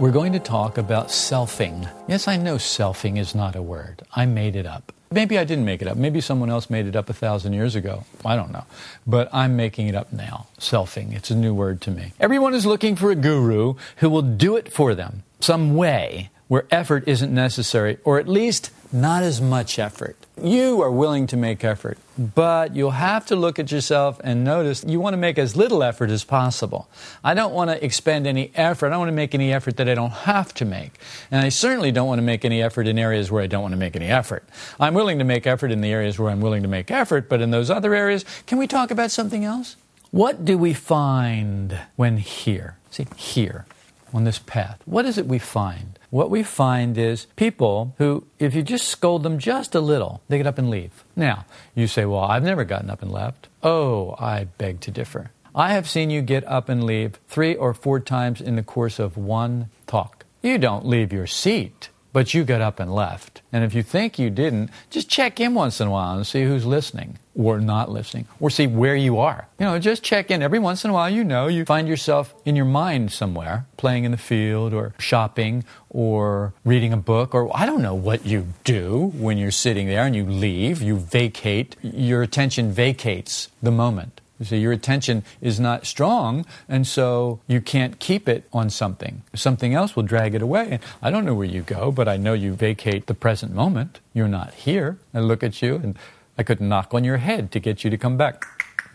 We're going to talk about selfing. Yes, I know selfing is not a word. I made it up. Maybe I didn't make it up. Maybe someone else made it up a thousand years ago. I don't know. But I'm making it up now. Selfing. It's a new word to me. Everyone is looking for a guru who will do it for them some way where effort isn't necessary, or at least not as much effort. You are willing to make effort, but you'll have to look at yourself and notice you want to make as little effort as possible. I don't want to expend any effort. I don't want to make any effort that I don't have to make. And I certainly don't want to make any effort in areas where I don't want to make any effort. I'm willing to make effort in the areas where I'm willing to make effort, but in those other areas, can we talk about something else? What do we find when here? See, here, on this path. What is it we find? What we find is people who, if you just scold them just a little, they get up and leave. Now, you say, Well, I've never gotten up and left. Oh, I beg to differ. I have seen you get up and leave three or four times in the course of one talk. You don't leave your seat but you got up and left. And if you think you didn't, just check in once in a while and see who's listening or not listening or see where you are. You know, just check in every once in a while. You know, you find yourself in your mind somewhere, playing in the field or shopping or reading a book or I don't know what you do when you're sitting there and you leave, you vacate, your attention vacates the moment. See, your attention is not strong, and so you can't keep it on something. Something else will drag it away. And I don't know where you go, but I know you vacate the present moment. You're not here. I look at you, and I could knock on your head to get you to come back.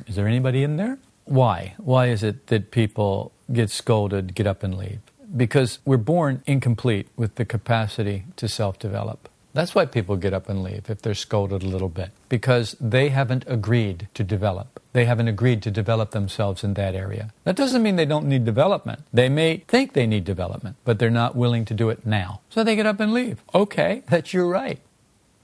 Is there anybody in there? Why? Why is it that people get scolded, get up and leave? Because we're born incomplete with the capacity to self develop. That's why people get up and leave if they're scolded a little bit, because they haven't agreed to develop. They haven't agreed to develop themselves in that area. That doesn't mean they don't need development. They may think they need development, but they're not willing to do it now. So they get up and leave. Okay, that's your right.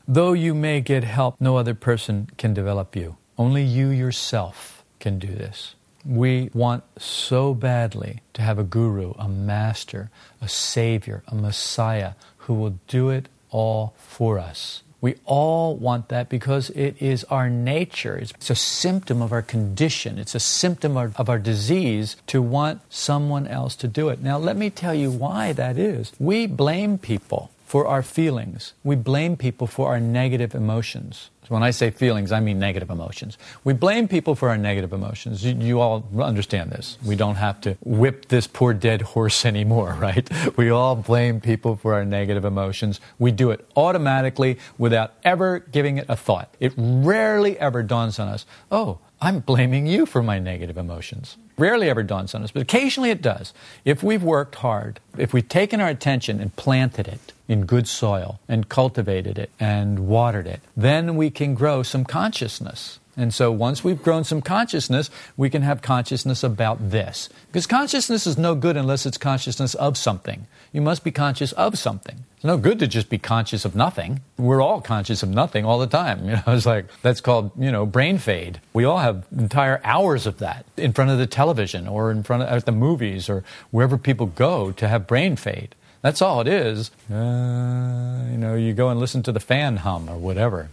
Though you may get help, no other person can develop you. Only you yourself can do this. We want so badly to have a guru, a master, a savior, a messiah who will do it all for us. We all want that because it is our nature. It's a symptom of our condition. It's a symptom of our disease to want someone else to do it. Now, let me tell you why that is. We blame people for our feelings, we blame people for our negative emotions. When I say feelings, I mean negative emotions. We blame people for our negative emotions. You, you, all understand this. We don't have to whip this poor dead horse anymore, right? We all blame people for our negative emotions. We do it automatically without ever giving it a thought. It rarely ever dawns on us, oh, I'm blaming you for my negative emotions. Rarely ever dawns on us, but occasionally it does. If we've worked hard, if we've taken our attention and planted it in good soil and cultivated it and watered it, then we can grow some consciousness. And so once we've grown some consciousness, we can have consciousness about this. Because consciousness is no good unless it's consciousness of something. You must be conscious of something. It's no good to just be conscious of nothing. We're all conscious of nothing all the time. You know, it's like that's called, you know, brain fade. We all have entire hours of that in front of the television or in front of at the movies or wherever people go to have brain fade. That's all it is. Uh, you know, you go and listen to the fan hum or whatever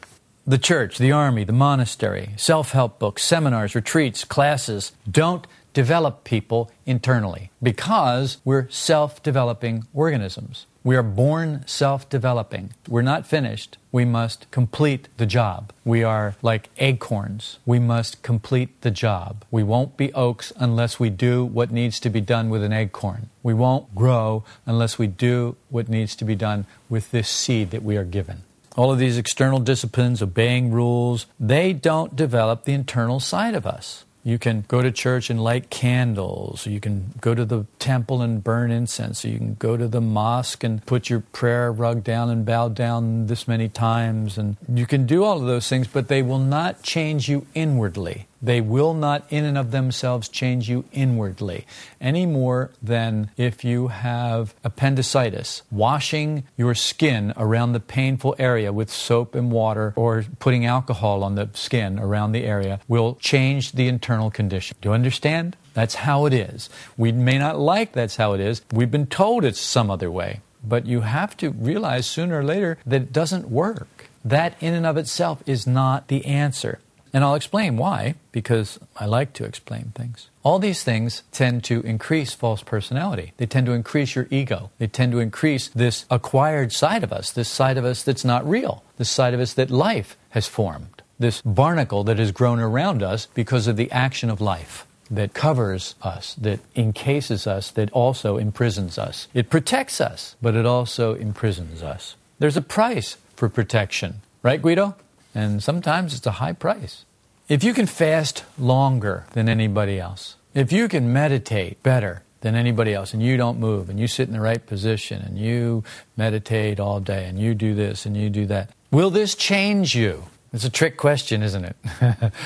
the church, the army, the monastery, self help books, seminars, retreats, classes don't develop people internally because we're self developing organisms. We are born self developing. We're not finished. We must complete the job. We are like acorns. We must complete the job. We won't be oaks unless we do what needs to be done with an acorn. We won't grow unless we do what needs to be done with this seed that we are given all of these external disciplines, obeying rules, they don't develop the internal side of us. You can go to church and light candles. You can go to the temple and burn incense. You can go to the mosque and put your prayer rug down and bow down this many times. And you can do all of those things, but they will not change you inwardly. They will not, in and of themselves, change you inwardly any more than if you have appendicitis. Washing your skin around the painful area with soap and water or putting alcohol on the skin around the area will change the internal condition. Do you understand? That's how it is. We may not like that's how it is. We've been told it's some other way. But you have to realize sooner or later that it doesn't work. That in and of itself is not the answer. And I'll explain why, because I like to explain things. All these things tend to increase false personality. They tend to increase your ego. They tend to increase this acquired side of us, this side of us that's not real, this side of us that life has formed, this barnacle that has grown around us because of the action of life that covers us, that encases us, that also imprisons us. It protects us, but it also imprisons us. There's a price for protection, right, Guido? And sometimes it's a high price. If you can fast longer than anybody else, if you can meditate better than anybody else and you don't move and you sit in the right position and you meditate all day and you do this and you do that, will this change you? It's a trick question, isn't it?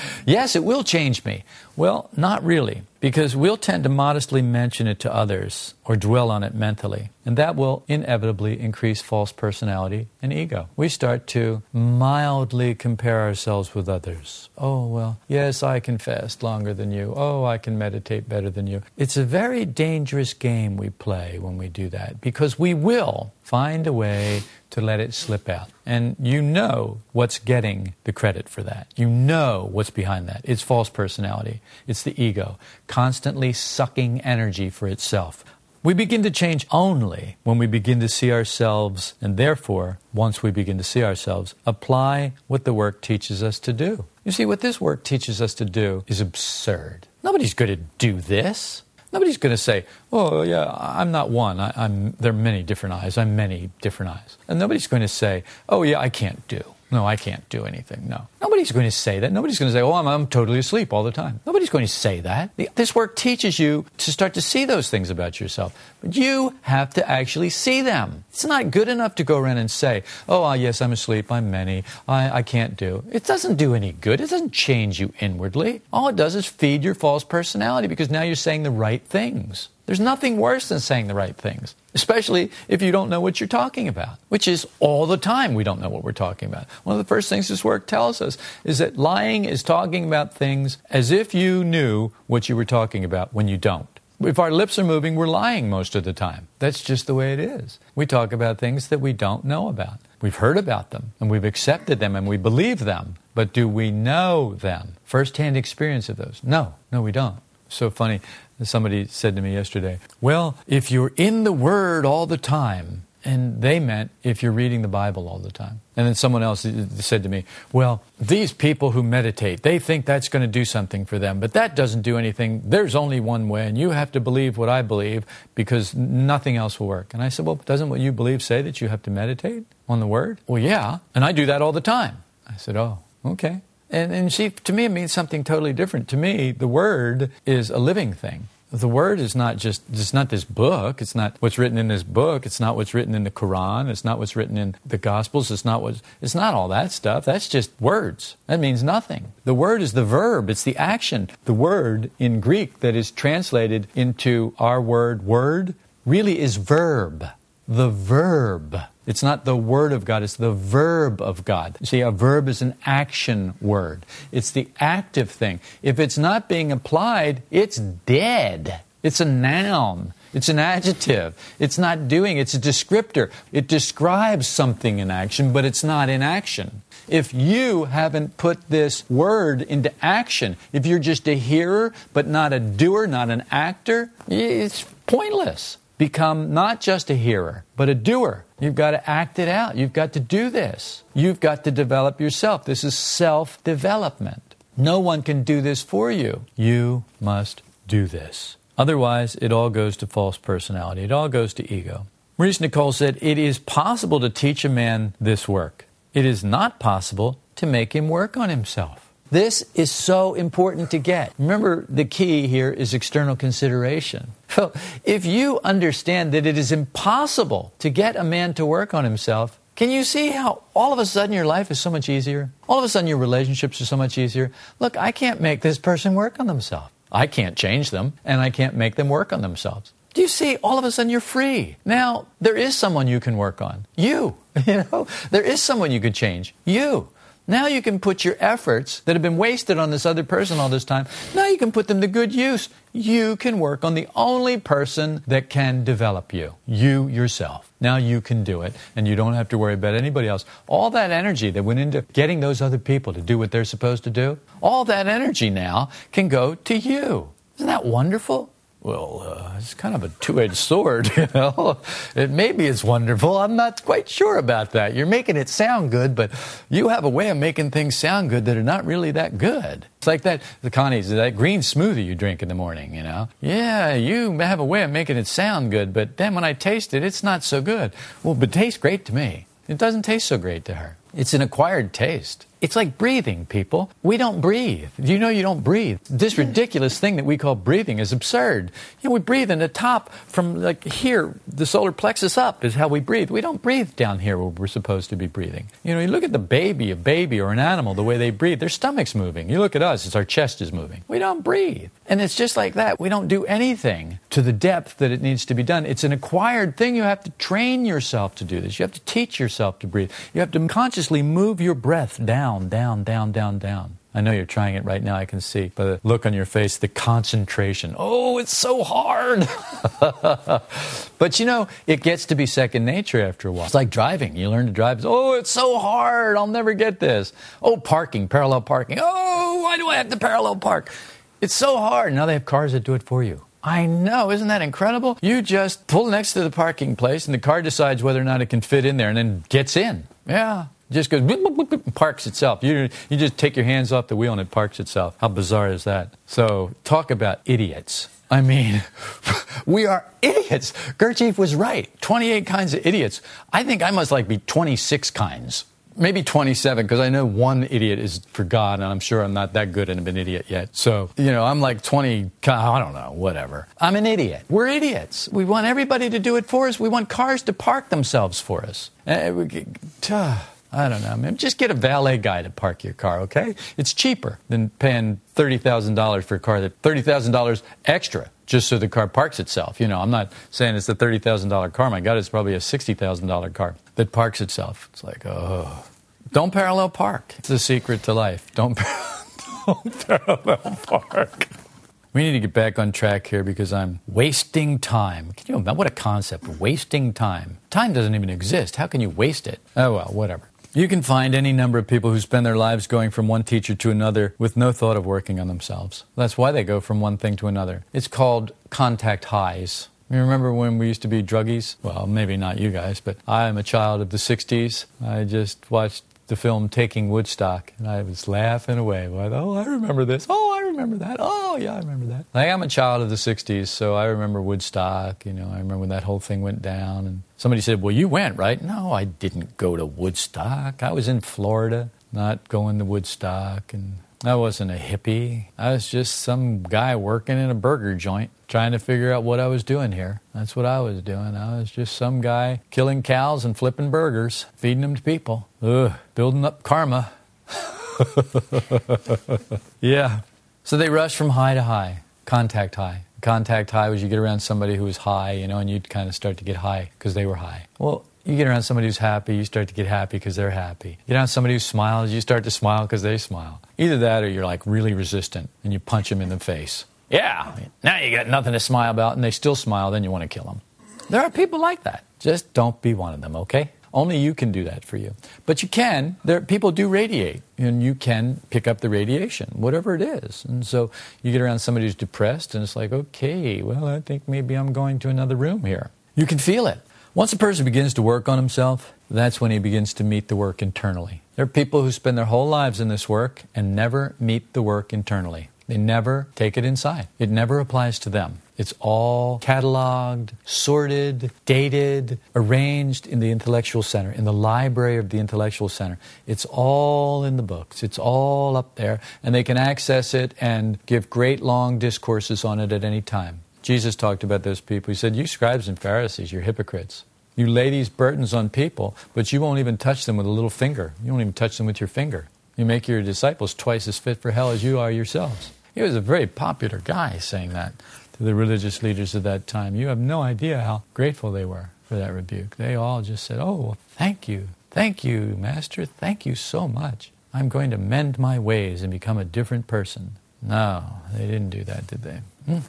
yes, it will change me. Well, not really, because we'll tend to modestly mention it to others or dwell on it mentally, and that will inevitably increase false personality and ego. We start to mildly compare ourselves with others. Oh, well, yes, I can fast longer than you. Oh, I can meditate better than you. It's a very dangerous game we play when we do that, because we will find a way to let it slip out. And you know what's getting the credit for that. You know what's behind that. It's false personality, it's the ego, constantly sucking energy for itself. We begin to change only when we begin to see ourselves, and therefore, once we begin to see ourselves, apply what the work teaches us to do. You see, what this work teaches us to do is absurd. Nobody's going to do this. Nobody's going to say, "Oh, yeah, I'm not one. I, am there are many different eyes. I'm many different eyes." And nobody's going to say, "Oh, yeah, I can't do." No, I can't do anything. No. Nobody's going to say that. Nobody's going to say, oh, I'm, I'm totally asleep all the time. Nobody's going to say that. This work teaches you to start to see those things about yourself. But you have to actually see them. It's not good enough to go around and say, oh, uh, yes, I'm asleep. I'm many. I, I can't do. It doesn't do any good. It doesn't change you inwardly. All it does is feed your false personality because now you're saying the right things. There's nothing worse than saying the right things, especially if you don't know what you're talking about, which is all the time we don't know what we're talking about. One of the first things this work tells us is that lying is talking about things as if you knew what you were talking about when you don't. If our lips are moving, we're lying most of the time. That's just the way it is. We talk about things that we don't know about. We've heard about them and we've accepted them and we believe them, but do we know them? First hand experience of those? No, no, we don't. So funny. Somebody said to me yesterday, Well, if you're in the Word all the time, and they meant if you're reading the Bible all the time. And then someone else said to me, Well, these people who meditate, they think that's going to do something for them, but that doesn't do anything. There's only one way, and you have to believe what I believe because nothing else will work. And I said, Well, doesn't what you believe say that you have to meditate on the Word? Well, yeah, and I do that all the time. I said, Oh, okay. And, and to me, it means something totally different. To me, the Word is a living thing. The Word is not just, it's not this book. It's not what's written in this book. It's not what's written in the Quran. It's not what's written in the Gospels. It's not what, it's not all that stuff. That's just words. That means nothing. The Word is the verb. It's the action. The word in Greek that is translated into our word, word, really is verb. The verb. It's not the word of God, it's the verb of God. See, a verb is an action word, it's the active thing. If it's not being applied, it's dead. It's a noun. It's an adjective. It's not doing, it's a descriptor. It describes something in action, but it's not in action. If you haven't put this word into action, if you're just a hearer, but not a doer, not an actor, it's pointless become not just a hearer, but a doer. You've got to act it out. You've got to do this. You've got to develop yourself. This is self development. No one can do this for you. You must do this. Otherwise, it all goes to false personality, it all goes to ego. Maurice Nicoll said, It is possible to teach a man this work. It is not possible to make him work on himself. This is so important to get. Remember, the key here is external consideration. So, if you understand that it is impossible to get a man to work on himself, Can you see how all of a sudden your life is so much easier? All of a sudden your relationships are so much easier? Look, I can't make this person work on themselves. I can't change them, and I can't make them work on themselves. Do you see? All of a sudden, you're free. Now, there is someone you can work on. You. You know, there is someone you could change. You. Now you can put your efforts that have been wasted on this other person all this time, now you can put them to good use. You can work on the only person that can develop you, you yourself. Now you can do it, and you don't have to worry about anybody else. All that energy that went into getting those other people to do what they're supposed to do, all that energy now can go to you. Isn't that wonderful? Well, uh, it's kind of a two-edged sword, you know. It maybe it's wonderful. I'm not quite sure about that. You're making it sound good, but you have a way of making things sound good that are not really that good. It's like that, the Connie's, that green smoothie you drink in the morning, you know. Yeah, you have a way of making it sound good, but then when I taste it, it's not so good. Well, but it tastes great to me. It doesn't taste so great to her. It's an acquired taste. It's like breathing, people. We don't breathe. You know you don't breathe? This ridiculous thing that we call breathing is absurd. You know, we breathe in the top from like here, the solar plexus up is how we breathe. We don't breathe down here where we're supposed to be breathing. You know, you look at the baby, a baby or an animal, the way they breathe, their stomach's moving. You look at us, it's our chest is moving. We don't breathe. And it's just like that. We don't do anything to the depth that it needs to be done. It's an acquired thing. You have to train yourself to do this. You have to teach yourself to breathe. You have to consciously move your breath down down, down, down, down, down. I know you're trying it right now, I can see. But the look on your face, the concentration. Oh, it's so hard. but you know, it gets to be second nature after a while. It's like driving. You learn to drive. Oh, it's so hard. I'll never get this. Oh, parking, parallel parking. Oh, why do I have to parallel park? It's so hard. Now they have cars that do it for you. I know, isn't that incredible? You just pull next to the parking place and the car decides whether or not it can fit in there and then gets in. Yeah, just goes parks itself. You you just take your hands off the wheel and it parks itself. How bizarre is that? So talk about idiots. I mean, we are idiots. Gurdjieff was right. 28 kinds of idiots. I think I must like be 26 kinds. Maybe 27, because I know one idiot is for God, and I'm sure I'm not that good and of an idiot yet. So, you know, I'm like 20, I don't know, whatever. I'm an idiot. We're idiots. We want everybody to do it for us. We want cars to park themselves for us. Uh, I don't know, man. Just get a valet guy to park your car, okay? It's cheaper than paying $30,000 for a car that $30,000 extra just so the car parks itself. You know, I'm not saying it's a $30,000 car. My God, it's probably a $60,000 car that parks itself. It's like, oh. Don't parallel park. It's the secret to life. Don't, don't parallel park. We need to get back on track here because I'm wasting time. Can you imagine what a concept? Wasting time. Time doesn't even exist. How can you waste it? Oh, well, whatever. You can find any number of people who spend their lives going from one teacher to another with no thought of working on themselves. That's why they go from one thing to another. It's called contact highs. You remember when we used to be druggies? Well, maybe not you guys, but I am a child of the 60s. I just watched the film Taking Woodstock, and I was laughing away. Like, oh, I remember this. Oh, I remember that. Oh, yeah, I remember that. Like, I'm a child of the 60s, so I remember Woodstock. You know, I remember when that whole thing went down. And somebody said, well, you went, right? No, I didn't go to Woodstock. I was in Florida, not going to Woodstock. And I wasn't a hippie. I was just some guy working in a burger joint trying to figure out what I was doing here. That's what I was doing. I was just some guy killing cows and flipping burgers, feeding them to people. Ugh, building up karma. yeah. So they rush from high to high, contact high. Contact high was you get around somebody who was high, you know, and you'd kind of start to get high because they were high. Well, you get around somebody who's happy, you start to get happy because they're happy. You get around somebody who smiles, you start to smile because they smile. Either that or you're like really resistant and you punch them in the face. Yeah, now you got nothing to smile about and they still smile, then you want to kill them. There are people like that. Just don't be one of them, okay? Only you can do that for you. But you can. There, people do radiate, and you can pick up the radiation, whatever it is. And so you get around somebody who's depressed, and it's like, okay, well, I think maybe I'm going to another room here. You can feel it. Once a person begins to work on himself, that's when he begins to meet the work internally. There are people who spend their whole lives in this work and never meet the work internally. They never take it inside. It never applies to them. It's all cataloged, sorted, dated, arranged in the intellectual center, in the library of the intellectual center. It's all in the books. It's all up there, and they can access it and give great long discourses on it at any time. Jesus talked about those people. He said, You scribes and Pharisees, you're hypocrites. You lay these burdens on people, but you won't even touch them with a little finger. You won't even touch them with your finger. You make your disciples twice as fit for hell as you are yourselves. He was a very popular guy saying that to the religious leaders of that time. You have no idea how grateful they were for that rebuke. They all just said, Oh, well, thank you. Thank you, Master. Thank you so much. I'm going to mend my ways and become a different person. No, they didn't do that, did they? Hmm.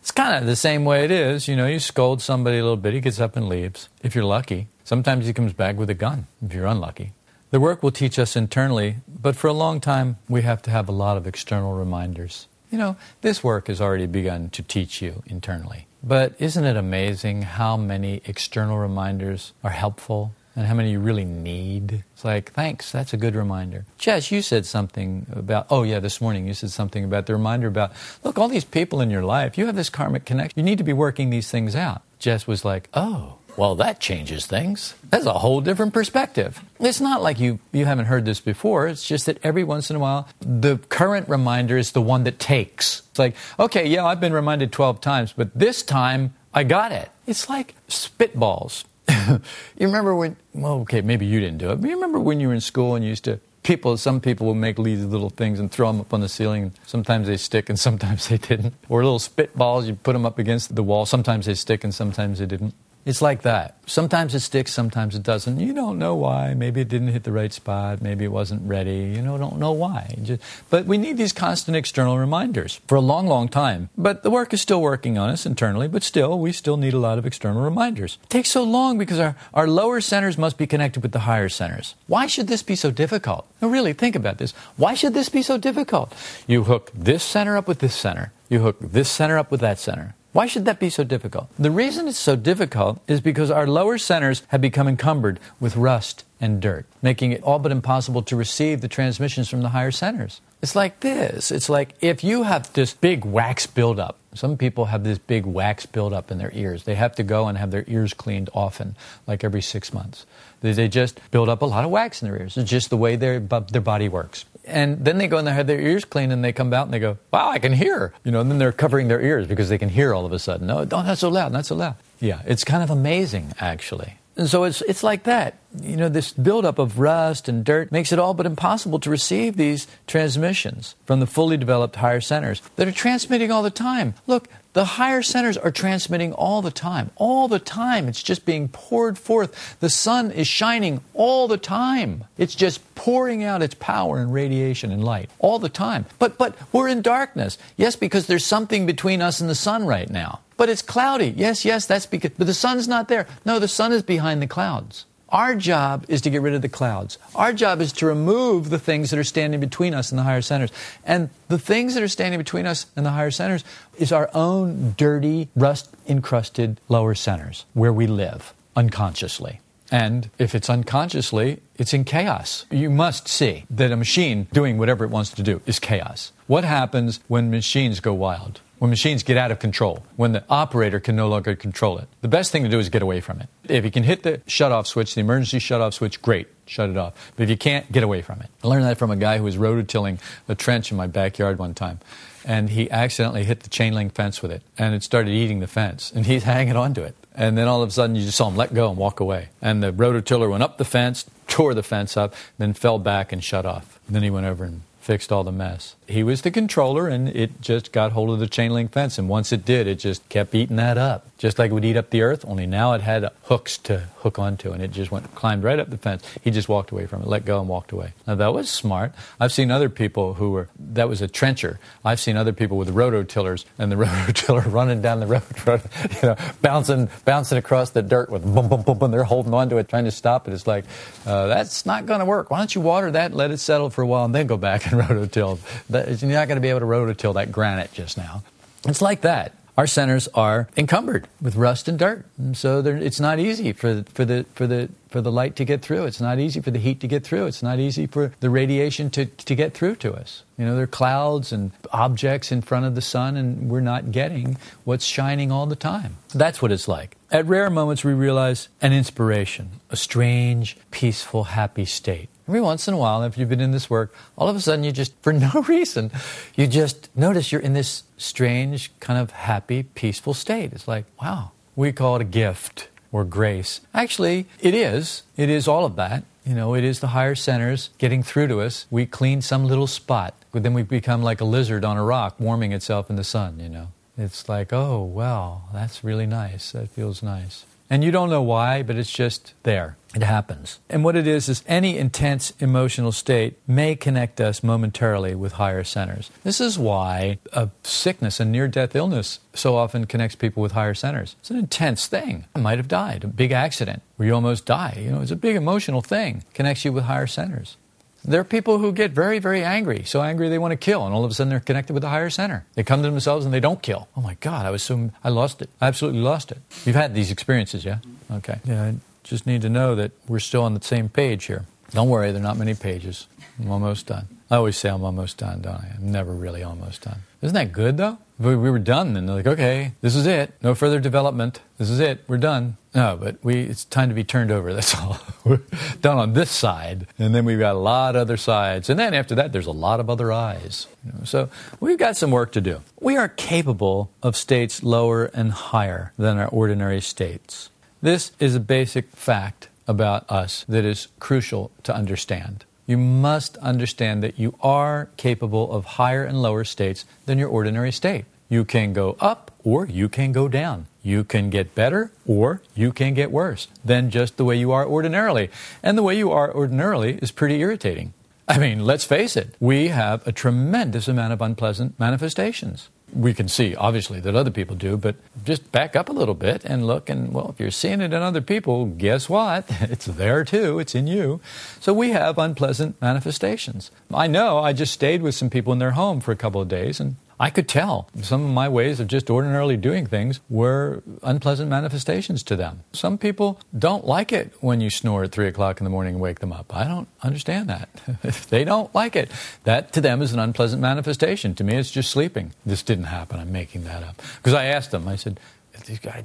It's kind of the same way it is. You know, you scold somebody a little bit, he gets up and leaves. If you're lucky, sometimes he comes back with a gun, if you're unlucky. The work will teach us internally, but for a long time, we have to have a lot of external reminders. You know, this work has already begun to teach you internally. But isn't it amazing how many external reminders are helpful and how many you really need. It's like, thanks, that's a good reminder. Jess, you said something about, oh yeah, this morning you said something about the reminder about, look, all these people in your life, you have this karmic connection. You need to be working these things out. Jess was like, oh, well, that changes things. That's a whole different perspective. It's not like you, you haven't heard this before. It's just that every once in a while, the current reminder is the one that takes. It's like, okay, yeah, I've been reminded 12 times, but this time I got it. It's like spitballs. you remember when, well, okay, maybe you didn't do it, but you remember when you were in school and you used to, people, some people would make these little things and throw them up on the ceiling. Sometimes they stick and sometimes they didn't. Or little spitballs, you put them up against the wall. Sometimes they stick and sometimes they didn't. It's like that. Sometimes it sticks, sometimes it doesn't. You don't know why. Maybe it didn't hit the right spot. Maybe it wasn't ready. You know, don't know why. Just, but we need these constant external reminders for a long, long time. But the work is still working on us internally, but still, we still need a lot of external reminders. It takes so long because our, our lower centers must be connected with the higher centers. Why should this be so difficult? Now, really, think about this. Why should this be so difficult? You hook this center up with this center. You hook this center up with that center. Why should that be so difficult? The reason it's so difficult is because our lower centers have become encumbered with rust and dirt, making it all but impossible to receive the transmissions from the higher centers. It's like this. It's like if you have this big wax buildup. Some people have this big wax buildup in their ears. They have to go and have their ears cleaned often, like every six months. They just build up a lot of wax in their ears. It's just the way their, their body works and then they go and they have their ears cleaned and they come out and they go, wow, I can hear. You know, and then they're covering their ears because they can hear all of a sudden. No, don't, so loud, not so loud. Yeah, it's kind of amazing, actually. And so it's, it's like that. You know, this buildup of rust and dirt makes it all but impossible to receive these transmissions from the fully developed higher centers that are transmitting all the time. Look, the higher centers are transmitting all the time. All the time. It's just being poured forth. The sun is shining all the time. It's just pouring out its power and radiation and light all the time. But but we're in darkness. Yes, because there's something between us and the sun right now. But it's cloudy. Yes, yes, that's because but the sun's not there. No, the sun is behind the clouds. Our job is to get rid of the clouds. Our job is to remove the things that are standing between us and the higher centers. And the things that are standing between us and the higher centers is our own dirty, rust encrusted lower centers where we live unconsciously. And if it's unconsciously, it's in chaos. You must see that a machine doing whatever it wants to do is chaos. What happens when machines go wild? When machines get out of control, when the operator can no longer control it. The best thing to do is get away from it. If you can hit the shut-off switch, the emergency shut-off switch, great, shut it off. But if you can't, get away from it. I learned that from a guy who was rototilling a trench in my backyard one time. And he accidentally hit the chain link fence with it, and it started eating the fence, and he's hanging onto it. And then all of a sudden, you just saw him let go and walk away. And the rototiller went up the fence, tore the fence up, then fell back and shut off. And then he went over and fixed all the mess. He was the controller, and it just got hold of the chain link fence. And once it did, it just kept eating that up, just like it would eat up the earth. Only now it had hooks to hook onto, and it just went climbed right up the fence. He just walked away from it, let go, and walked away. Now that was smart. I've seen other people who were that was a trencher. I've seen other people with rototillers and the rototiller running down the road, you know, bouncing bouncing across the dirt with boom boom boom, and they're holding onto it, trying to stop it. It's like uh, that's not going to work. Why don't you water that, let it settle for a while, and then go back and rototill? You're not going to be able to rototill that granite just now. It's like that. Our centers are encumbered with rust and dirt, and so it's not easy for for the for the for the light to get through. It's not easy for the heat to get through. It's not easy for the radiation to, to get through to us. You know, there are clouds and objects in front of the sun, and we're not getting what's shining all the time. That's what it's like. At rare moments, we realize an inspiration, a strange, peaceful, happy state. Every once in a while, if you've been in this work, all of a sudden you just, for no reason, you just notice you're in this strange, kind of happy, peaceful state. It's like, wow, we call it a gift. or grace. Actually, it is. It is all of that. You know, it is the higher centers getting through to us. We clean some little spot, but then we become like a lizard on a rock warming itself in the sun, you know. It's like, oh, wow, that's really nice. That feels nice. And you don't know why, but it's just there. It happens. And what it is, is any intense emotional state may connect us momentarily with higher centers. This is why a sickness, a near death illness, so often connects people with higher centers. It's an intense thing. I might have died, a big accident where you almost die. You know, it's a big emotional thing, connects you with higher centers. There are people who get very, very angry, so angry they want to kill, and all of a sudden they're connected with the higher center. They come to themselves and they don't kill. Oh my God, I was so, I lost it. I absolutely lost it. You've had these experiences, yeah? Okay. Yeah, I just need to know that we're still on the same page here. Don't worry, there are not many pages. I'm almost done. I always say I'm almost done, don't I? I'm never really almost done. Isn't that good, though? We were done, and they're like, okay, this is it. No further development. This is it. We're done. No, but we, it's time to be turned over. That's all. we're done on this side, and then we've got a lot of other sides. And then after that, there's a lot of other eyes. You know, so we've got some work to do. We are capable of states lower and higher than our ordinary states. This is a basic fact about us that is crucial to understand you must understand that you are capable of higher and lower states than your ordinary state. You can go up or you can go down. You can get better or you can get worse than just the way you are ordinarily. And the way you are ordinarily is pretty irritating. I mean, let's face it, we have a tremendous amount of unpleasant manifestations we can see, obviously, that other people do, but just back up a little bit and look. And, well, if you're seeing it in other people, guess what? It's there too, it's in you. So we have unpleasant manifestations. I know I just stayed with some people in their home for a couple of days, and I could tell some of my ways of just ordinarily doing things were unpleasant manifestations to them. Some people don't like it when you snore at 3 o'clock in the morning and wake them up. I don't understand that. they don't like it. That to them is an unpleasant manifestation. To me, it's just sleeping. This didn't happen. I'm making that up. Because I asked them, I said,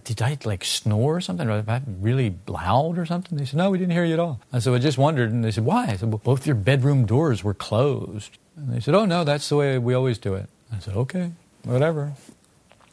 did I like snore or something? Or I really loud or something? They said, no, we didn't hear you at all. I said, I just wondered. And they said, why? I said, well, both your bedroom doors were closed. And they said, oh, no, that's the way we always do it. I said, okay, whatever.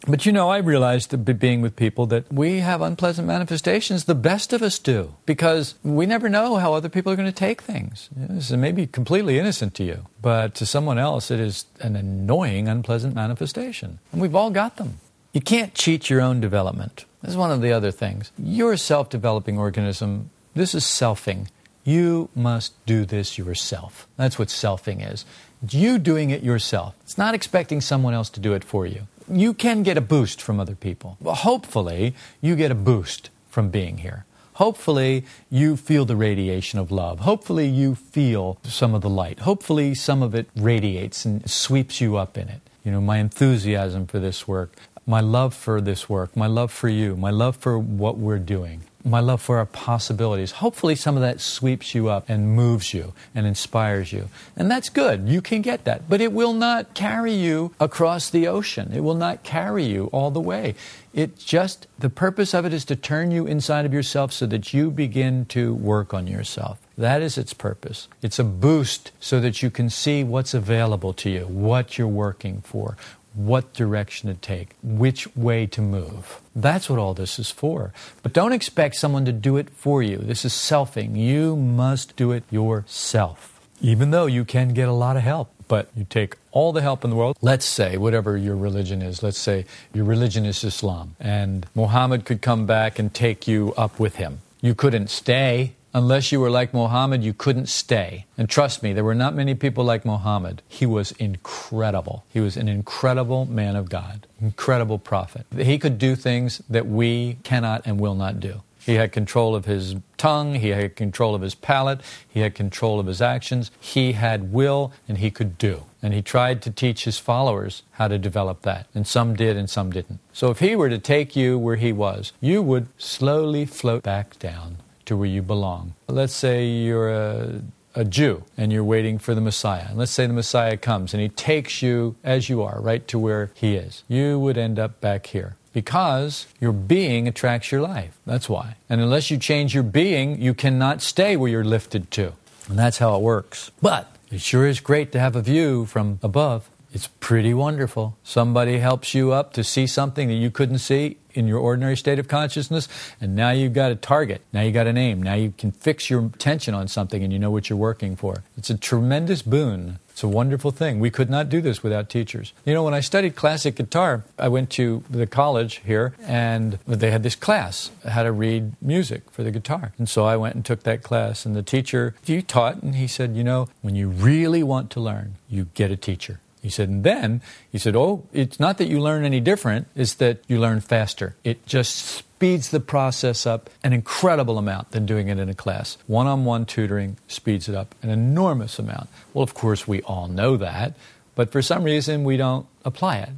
But you know, I realized being with people that we have unpleasant manifestations. The best of us do because we never know how other people are going to take things. This may be completely innocent to you, but to someone else, it is an annoying, unpleasant manifestation. And we've all got them. You can't cheat your own development. This is one of the other things. You're a self developing organism. This is selfing. You must do this yourself. That's what selfing is. You doing it yourself. It's not expecting someone else to do it for you. You can get a boost from other people. Hopefully, you get a boost from being here. Hopefully, you feel the radiation of love. Hopefully, you feel some of the light. Hopefully, some of it radiates and sweeps you up in it. You know, my enthusiasm for this work, my love for this work, my love for you, my love for what we're doing my love for our possibilities. Hopefully, some of that sweeps you up and moves you and inspires you. And that's good. You can get that. But it will not carry you across the ocean, it will not carry you all the way. It just, the purpose of it is to turn you inside of yourself so that you begin to work on yourself. That is its purpose. It's a boost so that you can see what's available to you, what you're working for, what direction to take, which way to move. That's what all this is for. But don't expect someone to do it for you. This is selfing. You must do it yourself. Even though you can get a lot of help, but you take all the help in the world. Let's say, whatever your religion is, let's say your religion is Islam, and Muhammad could come back and take you up with him. You couldn't stay Unless you were like Muhammad, you couldn't stay. And trust me, there were not many people like Muhammad. He was incredible. He was an incredible man of God, incredible prophet. He could do things that we cannot and will not do. He had control of his tongue, he had control of his palate, he had control of his actions, he had will, and he could do. And he tried to teach his followers how to develop that. And some did and some didn't. So if he were to take you where he was, you would slowly float back down to where you belong. Let's say you're a, a Jew and you're waiting for the Messiah. And let's say the Messiah comes and he takes you as you are, right to where he is. You would end up back here because your being attracts your life. That's why. And unless you change your being, you cannot stay where you're lifted to. And that's how it works. But it sure is great to have a view from above. It's pretty wonderful. Somebody helps you up to see something that you couldn't see in your ordinary state of consciousness, and now you've got a target. Now you've got an aim. Now you can fix your attention on something and you know what you're working for. It's a tremendous boon. It's a wonderful thing. We could not do this without teachers. You know, when I studied classic guitar, I went to the college here and they had this class, how to read music for the guitar. And so I went and took that class, and the teacher, he taught, and he said, You know, when you really want to learn, you get a teacher. He said, and then he said, oh, it's not that you learn any different, it's that you learn faster. It just speeds the process up an incredible amount than doing it in a class. One on one tutoring speeds it up an enormous amount. Well, of course, we all know that, but for some reason we don't apply it.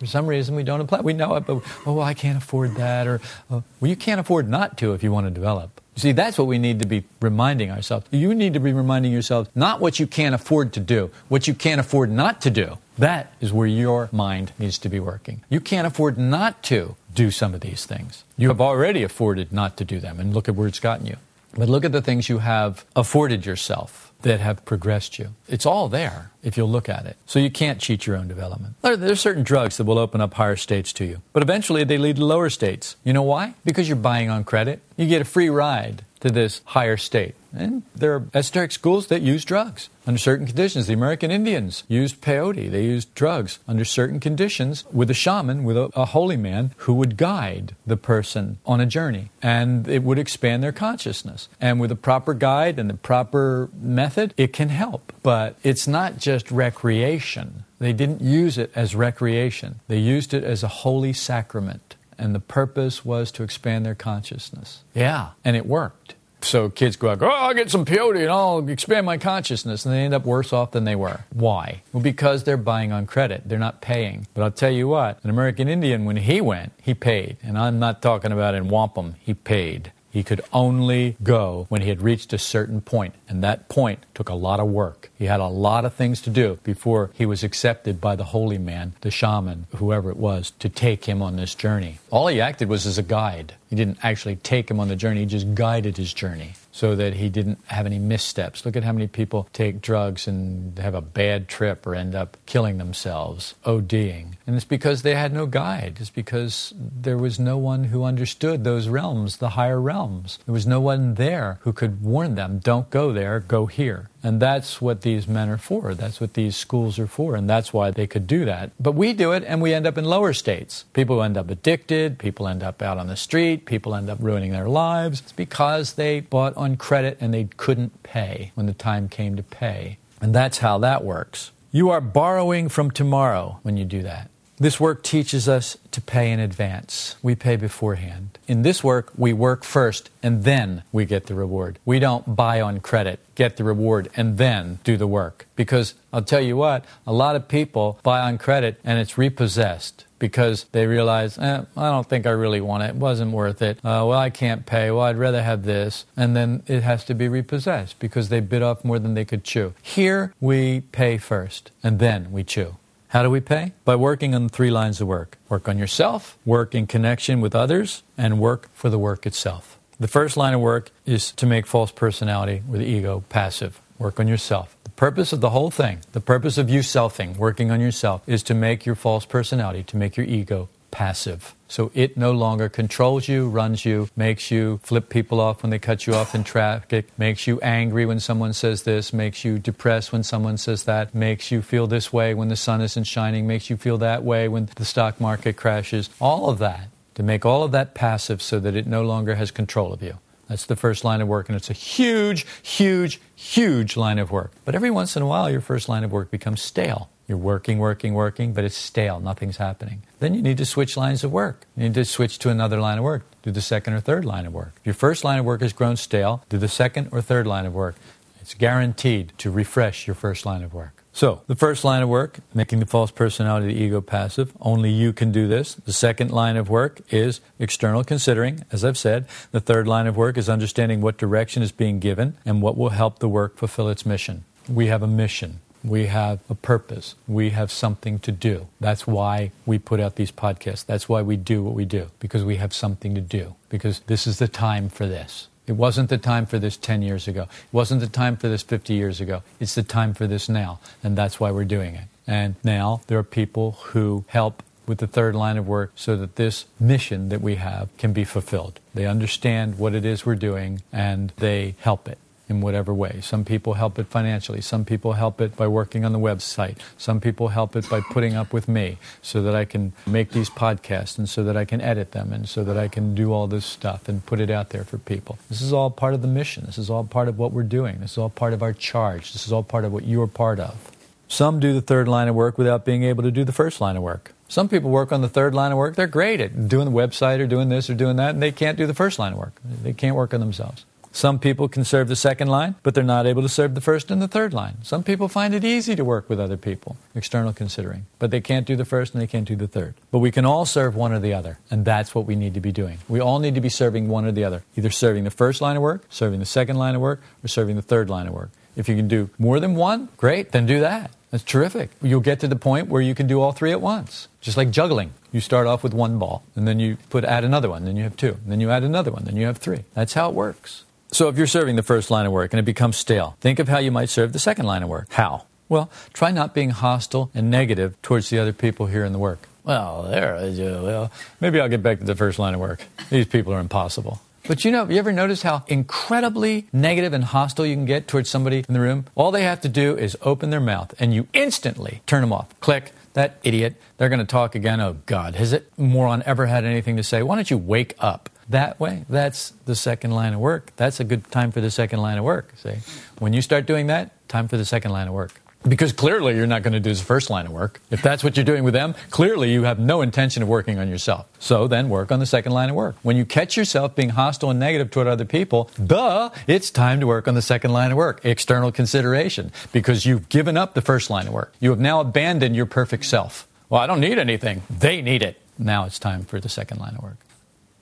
For some reason, we don't apply. it. We know it, but oh, I can't afford that, or oh, well, you can't afford not to if you want to develop. See, that's what we need to be reminding ourselves. You need to be reminding yourself not what you can't afford to do, what you can't afford not to do. That is where your mind needs to be working. You can't afford not to do some of these things. You have already afforded not to do them, and look at where it's gotten you. But look at the things you have afforded yourself that have progressed you. It's all there if you'll look at it. So you can't cheat your own development. There, are certain drugs that will open up higher states to you, but eventually they lead to lower states. You know why? Because you're buying on credit. You get a free ride to this higher state. And there are esoteric schools that use drugs under certain conditions. The American Indians used peyote. They used drugs under certain conditions with a shaman, with a, a, holy man who would guide the person on a journey. And it would expand their consciousness. And with a proper guide and the proper method, it can help. But it's not just recreation. They didn't use it as recreation, they used it as a holy sacrament and the purpose was to expand their consciousness. Yeah, and it worked. So kids go out, oh, I'll get some peyote and I'll expand my consciousness. And they end up worse off than they were. Why? Well, because they're buying on credit. They're not paying. But I'll tell you what, an American Indian, when he went, he paid. And I'm not talking about in wampum, he paid. He could only go when he had reached a certain point, and that point took a lot of work. He had a lot of things to do before he was accepted by the holy man, the shaman, whoever it was, to take him on this journey. All he acted was as a guide. He didn't actually take him on the journey, he just guided his journey so that he didn't have any missteps. Look at how many people take drugs and have a bad trip or end up killing themselves, ODing. And it's because they had no guide. It's because there was no one who understood those realms, the higher realms. There was no one there who could warn them, don't go there, go here. And that's what these men are for. That's what these schools are for. And that's why they could do that. But we do it and we end up in lower states. People end up addicted. People end up out on the street. People end up ruining their lives. It's because they bought on credit and they couldn't pay when the time came to pay. And that's how that works. You are borrowing from tomorrow when you do that. This work teaches us to pay in advance. We pay beforehand. In this work, we work first and then we get the reward. We don't buy on credit, get the reward, and then do the work. Because I'll tell you what, a lot of people buy on credit and it's repossessed because they realize, eh, I don't think I really want it. It wasn't worth it. Uh, well, I can't pay. Well, I'd rather have this. And then it has to be repossessed because they bit off more than they could chew. Here, we pay first and then we chew. How do we pay? By working on three lines of work work on yourself, work in connection with others, and work for the work itself. The first line of work is to make false personality or the ego passive. Work on yourself. The purpose of the whole thing, the purpose of you selfing, working on yourself, is to make your false personality, to make your ego passive. So it no longer controls you, runs you, makes you flip people off when they cut you off in traffic, makes you angry when someone says this, makes you depressed when someone says that, makes you feel this way when the sun isn't shining, makes you feel that way when the stock market crashes. All of that. To make all of that passive so that it no longer has control of you. That's the first line of work, and it's a huge, huge, huge line of work. But every once in a while, your first line of work becomes stale. You're working, working, working, but it's stale. Nothing's happening. Then you need to switch lines of work. You need to switch to another line of work. Do the second or third line of work. If your first line of work has grown stale, do the second or third line of work. It's guaranteed to refresh your first line of work. So, the first line of work, making the false personality, the ego passive. Only you can do this. The second line of work is external considering, as I've said. The third line of work is understanding what direction is being given and what will help the work fulfill its mission. We have a mission. We have a purpose. We have something to do. That's why we put out these podcasts. That's why we do what we do, because we have something to do, because this is the time for this. It wasn't the time for this 10 years ago. It wasn't the time for this 50 years ago. It's the time for this now. And that's why we're doing it. And now there are people who help with the third line of work so that this mission that we have can be fulfilled. They understand what it is we're doing and they help it in whatever way. Some people help it financially. Some people help it by working on the website. Some people help it by putting up with me so that I can make these podcasts and so that I can edit them and so that I can do all this stuff and put it out there for people. This is all part of the mission. This is all part of what we're doing. This is all part of our charge. This is all part of what you're part of. Some do the third line of work without being able to do the first line of work. Some people work on the third line of work. They're great at doing the website or doing this or doing that, and they can't do the first line of work. They can't work on themselves. Some people can serve the second line, but they're not able to serve the first and the third line. Some people find it easy to work with other people, external considering, but they can't do the first and they can't do the third. But we can all serve one or the other, and that's what we need to be doing. We all need to be serving one or the other, either serving the first line of work, serving the second line of work, or serving the third line of work. If you can do more than one, great, then do that. That's terrific. You'll get to the point where you can do all three at once, just like juggling. You start off with one ball, and then you put add another one, then you have two, then you add another one, then you have three. That's how it works. So if you're serving the first line of work and it becomes stale, think of how you might serve the second line of work. How? Well, try not being hostile and negative towards the other people here in the work. Well, there, well, maybe I'll get back to the first line of work. These people are impossible. But you know, you ever notice how incredibly negative and hostile you can get towards somebody in the room? All they have to do is open their mouth and you instantly turn them off. Click. That idiot. They're going to talk again. Oh, God. Has it moron ever had anything to say? Why don't you wake up? That way, that's the second line of work. That's a good time for the second line of work. See, when you start doing that, time for the second line of work. Because clearly you're not going to do the first line of work. If that's what you're doing with them, clearly you have no intention of working on yourself. So then work on the second line of work. When you catch yourself being hostile and negative toward other people, duh, it's time to work on the second line of work, external consideration, because you've given up the first line of work. You have now abandoned your perfect self. Well, I don't need anything. They need it. Now it's time for the second line of work.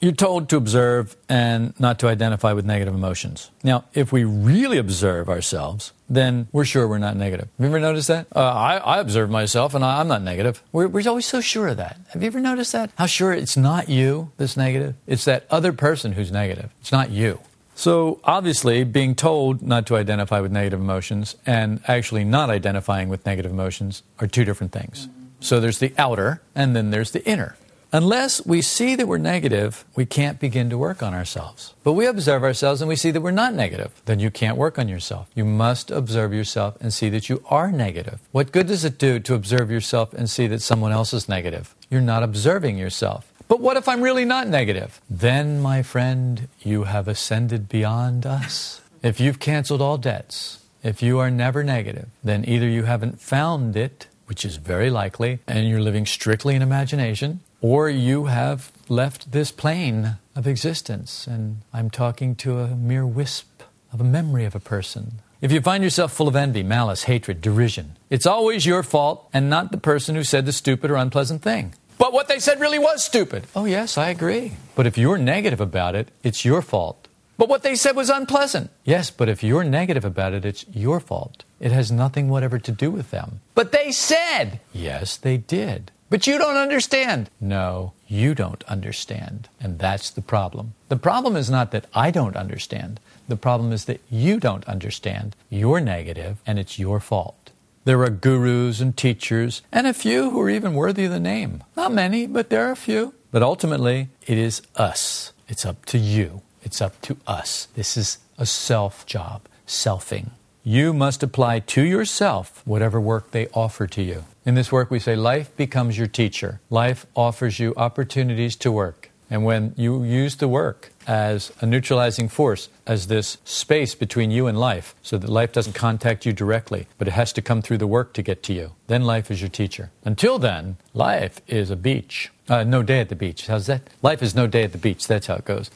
You're told to observe and not to identify with negative emotions. Now, if we really observe ourselves, then we're sure we're not negative. Have you ever noticed that? Uh, I, I, observe myself and I, am not negative. We're, we're always so sure of that. Have you ever noticed that? How sure it's not you that's negative? It's that other person who's negative. It's not you. So, obviously, being told not to identify with negative emotions and actually not identifying with negative emotions are two different things. So, there's the outer and then there's the inner. Unless we see that we're negative, we can't begin to work on ourselves. But we observe ourselves and we see that we're not negative, then you can't work on yourself. You must observe yourself and see that you are negative. What good does it do to observe yourself and see that someone else is negative? You're not observing yourself. But what if I'm really not negative? Then, my friend, you have ascended beyond us. If you've canceled all debts, if you are never negative, then either you haven't found it, which is very likely, and you're living strictly in imagination, or you have left this plane of existence, and I'm talking to a mere wisp of a memory of a person. If you find yourself full of envy, malice, hatred, derision, it's always your fault and not the person who said the stupid or unpleasant thing. But what they said really was stupid. Oh, yes, I agree. But if you're negative about it, it's your fault. But what they said was unpleasant. Yes, but if you're negative about it, it's your fault. It has nothing whatever to do with them. But they said. Yes, they did. But you don't understand. No, you don't understand. And that's the problem. The problem is not that I don't understand. The problem is that you don't understand. You're negative, and it's your fault. There are gurus and teachers, and a few who are even worthy of the name. Not many, but there are a few. But ultimately, it is us. It's up to you. It's up to us. This is a self job, selfing. You must apply to yourself whatever work they offer to you. In this work, we say life becomes your teacher. Life offers you opportunities to work. And when you use the work as a neutralizing force, as this space between you and life, so that life doesn't contact you directly, but it has to come through the work to get to you, then life is your teacher. Until then, life is a beach. Uh, no day at the beach. How's that? Life is no day at the beach. That's how it goes.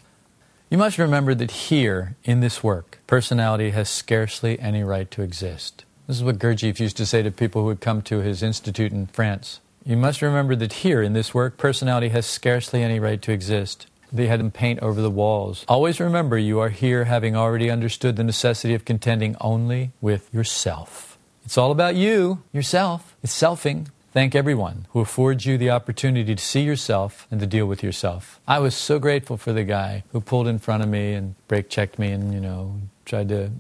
You must remember that here, in this work, personality has scarcely any right to exist. This is what Gurdjieff used to say to people who would come to his institute in France. You must remember that here, in this work, personality has scarcely any right to exist. They had him paint over the walls. Always remember you are here having already understood the necessity of contending only with yourself. It's all about you, yourself. It's selfing. thank everyone who affords you the opportunity to see yourself and to deal with yourself. I was so grateful for the guy who pulled in front of me and brake checked me and, you know, tried to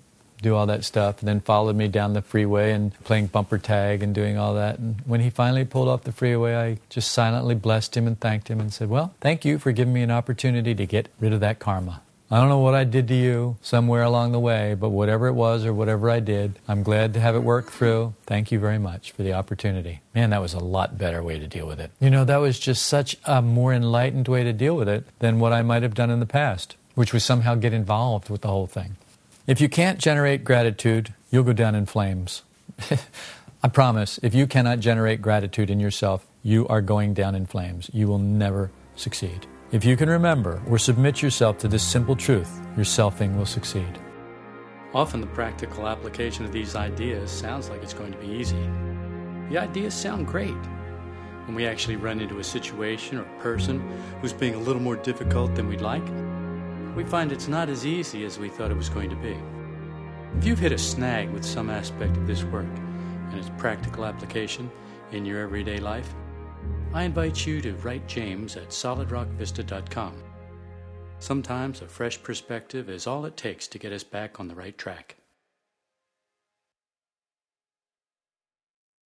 do all that stuff, and then followed me down the freeway and playing bumper tag and doing all that. And when he finally pulled off the freeway, I just silently blessed him and thanked him and said, Well, thank you for giving me an opportunity to get rid of that karma. I don't know what I did to you somewhere along the way, but whatever it was or whatever I did, I'm glad to have it work through. Thank you very much for the opportunity. Man, that was a lot better way to deal with it. You know, that was just such a more enlightened way to deal with it than what I might have done in the past, which was somehow get involved with the whole thing. If you can't generate gratitude, you'll go down in flames. I promise, if you cannot generate gratitude in yourself, you are going down in flames. You will never succeed. If you can remember or submit yourself to this simple truth, your selfing will succeed. Often the practical application of these ideas sounds like it's going to be easy. The ideas sound great. When we actually run into a situation or person who's being a little more difficult than we'd like, we find it's not as easy as we thought it was going to be. If you've hit a snag with some aspect of this work and its practical application in your everyday life, I invite you to write James at solidrockvista.com. Sometimes a fresh perspective is all it takes to get us back on the right track.